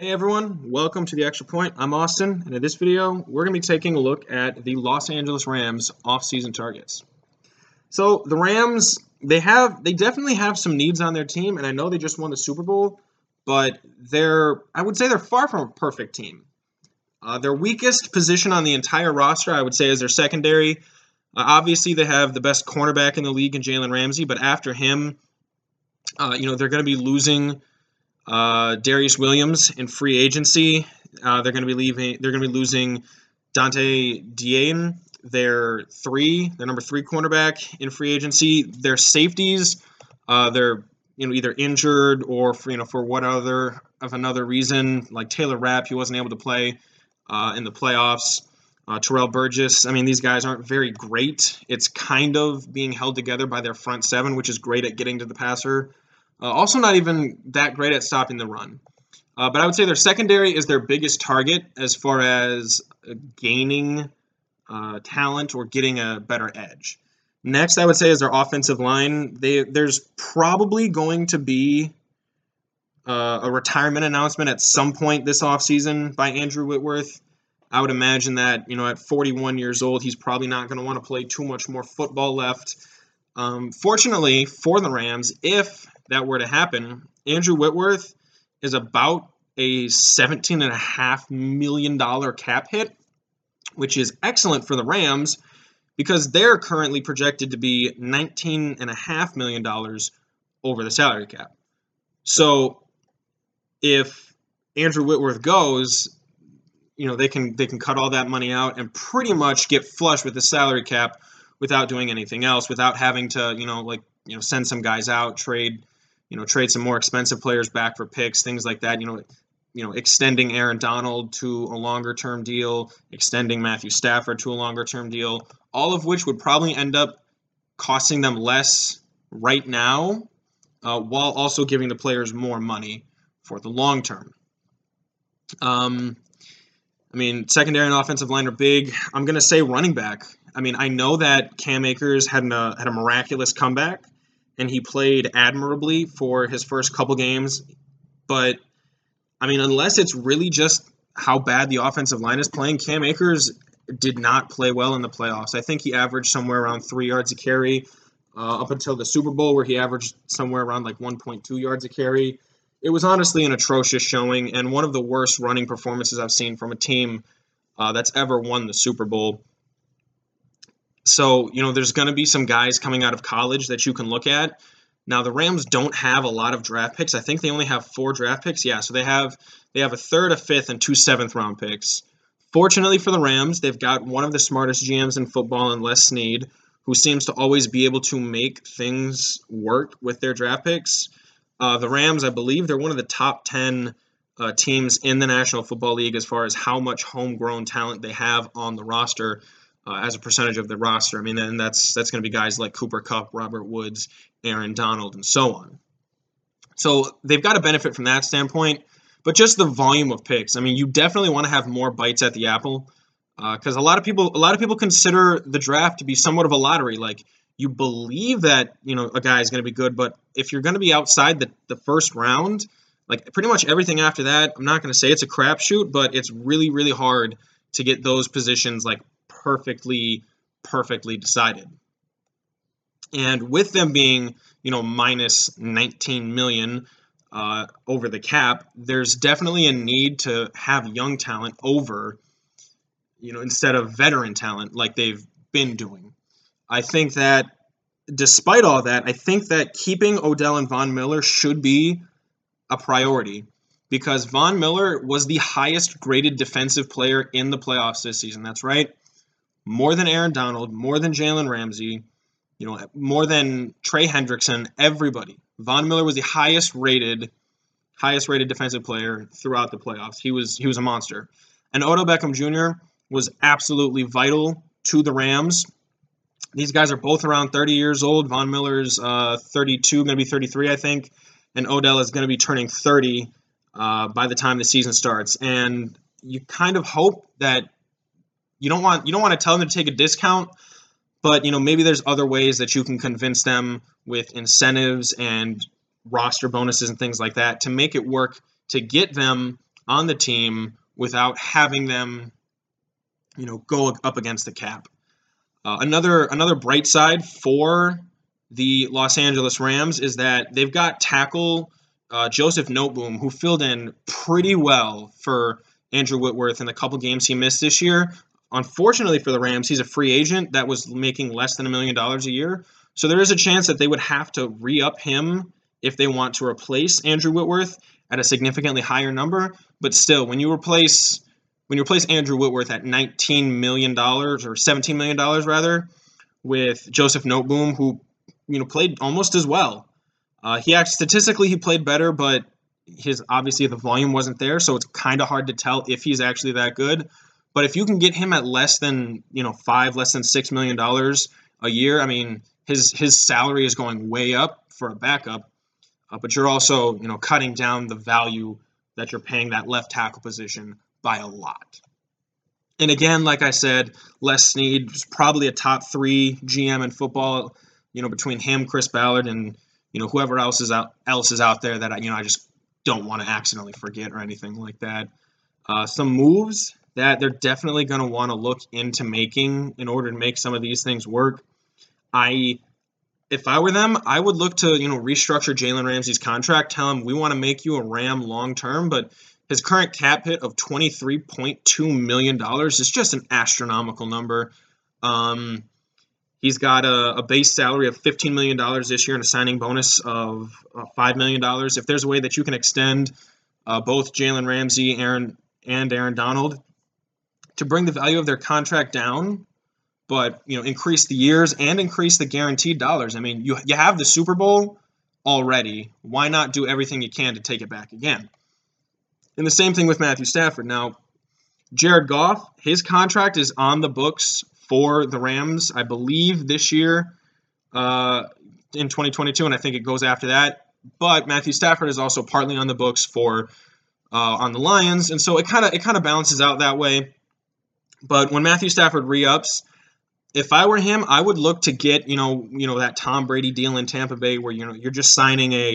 Hey everyone, welcome to the Extra Point. I'm Austin, and in this video, we're going to be taking a look at the Los Angeles Rams off-season targets. So the Rams, they have, they definitely have some needs on their team, and I know they just won the Super Bowl, but they're, I would say they're far from a perfect team. Uh, their weakest position on the entire roster, I would say, is their secondary. Uh, obviously, they have the best cornerback in the league in Jalen Ramsey, but after him, uh, you know, they're going to be losing uh, Darious Williams in free agency. Uh, they're going to be leaving. They're going to be losing Donte Deayon, their three, their number three cornerback in free agency. Their safeties, uh, they're you know either injured or for you know for what other of another reason. Like Taylor Rapp, he wasn't able to play uh, in the playoffs. Uh, Terrell Burgess. I mean, these guys aren't very great. It's kind of being held together by their front seven, which is great at getting to the passer. Uh, also, not even that great at stopping the run. Uh, but I would say their secondary is their biggest target as far as uh, gaining uh, talent or getting a better edge. Next, I would say is their offensive line. They, there's probably going to be uh, a retirement announcement at some point this offseason by Andrew Whitworth. I would imagine that, you know, at 41 years old, he's probably not going to want to play too much more football left. Um, fortunately for the Rams, if that were to happen, Andrew Whitworth is about a $17.5 million cap hit, which is excellent for the Rams because they're currently projected to be $19.5 million over the salary cap. So if Andrew Whitworth goes, you know, they can they can cut all that money out and pretty much get flush with the salary cap without doing anything else, without having to, you know, like, you know, send some guys out, trade you know, trade some more expensive players back for picks, things like that. You know, you know, extending Aaron Donald to a longer term deal, extending Matthew Stafford to a longer term deal, all of which would probably end up costing them less right now, uh, while also giving the players more money for the long term. Um, I mean, secondary and offensive line are big. I'm going to say running back. I mean, I know that Cam Akers had, an, uh, had a miraculous comeback and he played admirably for his first couple games. But I mean, unless it's really just how bad the offensive line is playing, Cam Akers did not play well in the playoffs. I think he averaged somewhere around three yards a carry uh, up until the Super Bowl, where he averaged somewhere around like 1.2 yards a carry. It was honestly an atrocious showing and one of the worst running performances I've seen from a team uh, that's ever won the Super Bowl. So, you know, there's going to be some guys coming out of college that you can look at. Now, the Rams don't have a lot of draft picks. I think they only have four draft picks. Yeah, so they have they have a third, a fifth, and two seventh round picks. Fortunately for the Rams, they've got one of the smartest GMs in football in Les Snead, who seems to always be able to make things work with their draft picks. Uh, the Rams, I believe, they're one of the top 10 uh, teams in the National Football League as far as how much homegrown talent they have on the roster uh, as a percentage of the roster. I mean, and that's that's going to be guys like Cooper Kupp, Robert Woods, Aaron Donald, and so on. So they've got to benefit from that standpoint. But just the volume of picks. I mean, you definitely want to have more bites at the apple because uh, a lot of people a lot of people consider the draft to be somewhat of a lottery. Like you believe that you know a guy is going to be good, but if you're going to be outside the, the first round, like pretty much everything after that, I'm not going to say it's a crapshoot, but it's really really hard to get those positions like perfectly, perfectly decided. And with them being, you know, minus 19 million uh, over the cap, there's definitely a need to have young talent over, you know, instead of veteran talent like they've been doing. I think that despite all that, I think that keeping Odell and Von Miller should be a priority because Von Miller was the highest graded defensive player in the playoffs this season. That's right more than Aaron Donald, more than Jalen Ramsey, you know, more than Trey Hendrickson, everybody. Von Miller was the highest rated, highest rated defensive player throughout the playoffs. He was he was a monster. And Odell Beckham Jr. was absolutely vital to the Rams. These guys are both around 30 years old. Von Miller's uh, 32, going to be 33, I think, and Odell is going to be turning 30 uh, by the time the season starts. And you kind of hope that you don't want you don't want to tell them to take a discount, but you know maybe there's other ways that you can convince them with incentives and roster bonuses and things like that to make it work to get them on the team without having them, you know, go up against the cap. Uh, another another bright side for the Los Angeles Rams is that they've got tackle uh, Joseph Noteboom, who filled in pretty well for Andrew Whitworth in the couple games he missed this year. Unfortunately for the Rams, he's a free agent that was making less than a million dollars a year. So there is a chance that they would have to re up him if they want to replace Andrew Whitworth at a significantly higher number. But still, when you replace when you replace Andrew Whitworth at $19 million or $17 million rather, with Joseph Noteboom, who you know played almost as well. Uh, he actually statistically he played better, but his obviously the volume wasn't there, so it's kind of hard to tell if he's actually that good. But if you can get him at less than you know five, less than six million dollars a year, I mean his his salary is going way up for a backup, uh, but you're also you know cutting down the value that you're paying that left tackle position by a lot. And again, like I said, Les Snead is probably a top three GM in football. You know, between him, Chris Ballard, and you know whoever else is out else is out there that I, you know I just don't want to accidentally forget or anything like that. Uh, some moves that they're definitely going to want to look into making in order to make some of these things work. I if I were them, I would look to you know restructure Jalen Ramsey's contract. Tell him we want to make you a Ram long term, but his current cap hit of twenty three point two million dollars is just an astronomical number. Um, he's got a, a, base salary of fifteen million dollars this year and a signing bonus of uh, five million dollars. If there's a way that you can extend uh, both Jalen Ramsey, Aaron, and Aaron Donald to bring the value of their contract down but you know increase the years and increase the guaranteed dollars. I mean, you you have the Super Bowl already. Why not do everything you can to take it back again? And the same thing with Matthew Stafford. Now, Jared Goff, his contract is on the books for the Rams, I believe, this year uh, in 2022, and I think it goes after that. But Matthew Stafford is also partly on the books for uh, on the Lions, and so it kind of it kind of balances out that way. But when Matthew Stafford re-ups, if I were him, I would look to get you know you know that Tom Brady deal in Tampa Bay where you know you're just signing a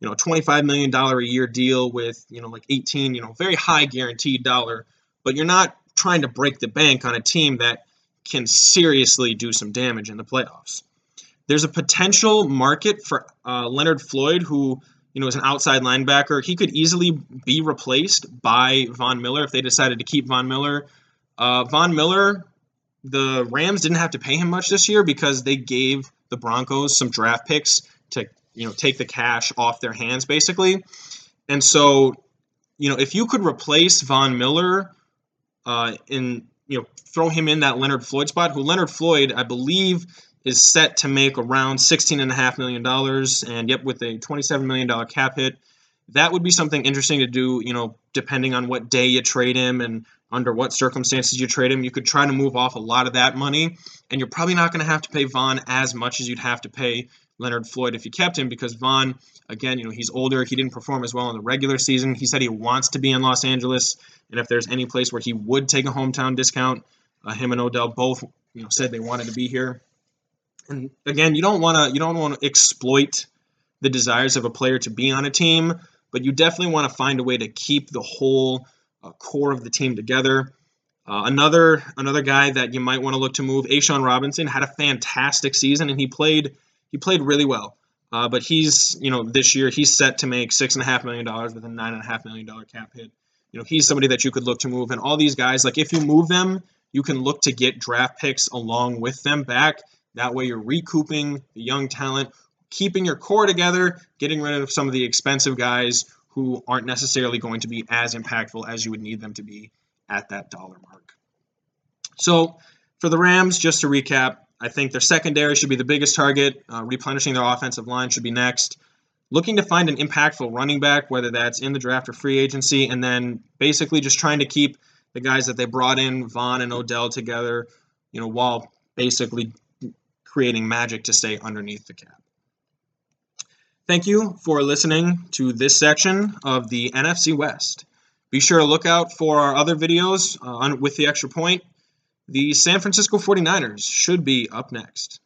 you know 25 million dollar a year deal with you know like 18 you know very high guaranteed dollar, but you're not trying to break the bank on a team that can seriously do some damage in the playoffs. There's a potential market for uh, Leonard Floyd, who you know is an outside linebacker. He could easily be replaced by Von Miller if they decided to keep Von Miller. Uh, Von Miller the Rams didn't have to pay him much this year because they gave the Broncos some draft picks to you know take the cash off their hands basically. And so, you know, if you could replace Von Miller uh, in you know throw him in that Leonard Floyd spot, who Leonard Floyd I believe is set to make around sixteen and a half million dollars, and yep, with a twenty-seven million dollar cap hit, that would be something interesting to do. You know, depending on what day you trade him and under what circumstances you trade him. You could try to move off a lot of that money, and you're probably not going to have to pay Von as much as you'd have to pay Leonard Floyd if you kept him because Von, again, you know, he's older. He didn't perform as well in the regular season. He said he wants to be in Los Angeles, and if there's any place where he would take a hometown discount, uh, him and Odell both, you know, said they wanted to be here. And again, you don't want to you don't want to exploit the desires of a player to be on a team, but you definitely want to find a way to keep the whole uh, core of the team together. Uh, another another guy that you might want to look to move, A'Shawn Robinson, had a fantastic season and he played he played really well. Uh, but he's you know this year he's set to make six and a half million dollars with a nine and a half million dollar cap hit. You know he's somebody that you could look to move, and all these guys like if you move them, you can look to get draft picks along with them back. That way you're recouping the young talent, keeping your core together, getting rid of some of the expensive guys who aren't necessarily going to be as impactful as you would need them to be at that dollar mark. So, for the Rams, just to recap, I think their secondary should be the biggest target. Uh, replenishing their offensive line should be next. Looking to find an impactful running back, whether that's in the draft or free agency, and then basically just trying to keep the guys that they brought in, Von and Odell, together, you know, while basically creating magic to stay underneath the cap. Thank you for listening to this section of the NFC West. Be sure to look out for our other videos uh, on, with the extra point. The San Francisco 49ers should be up next.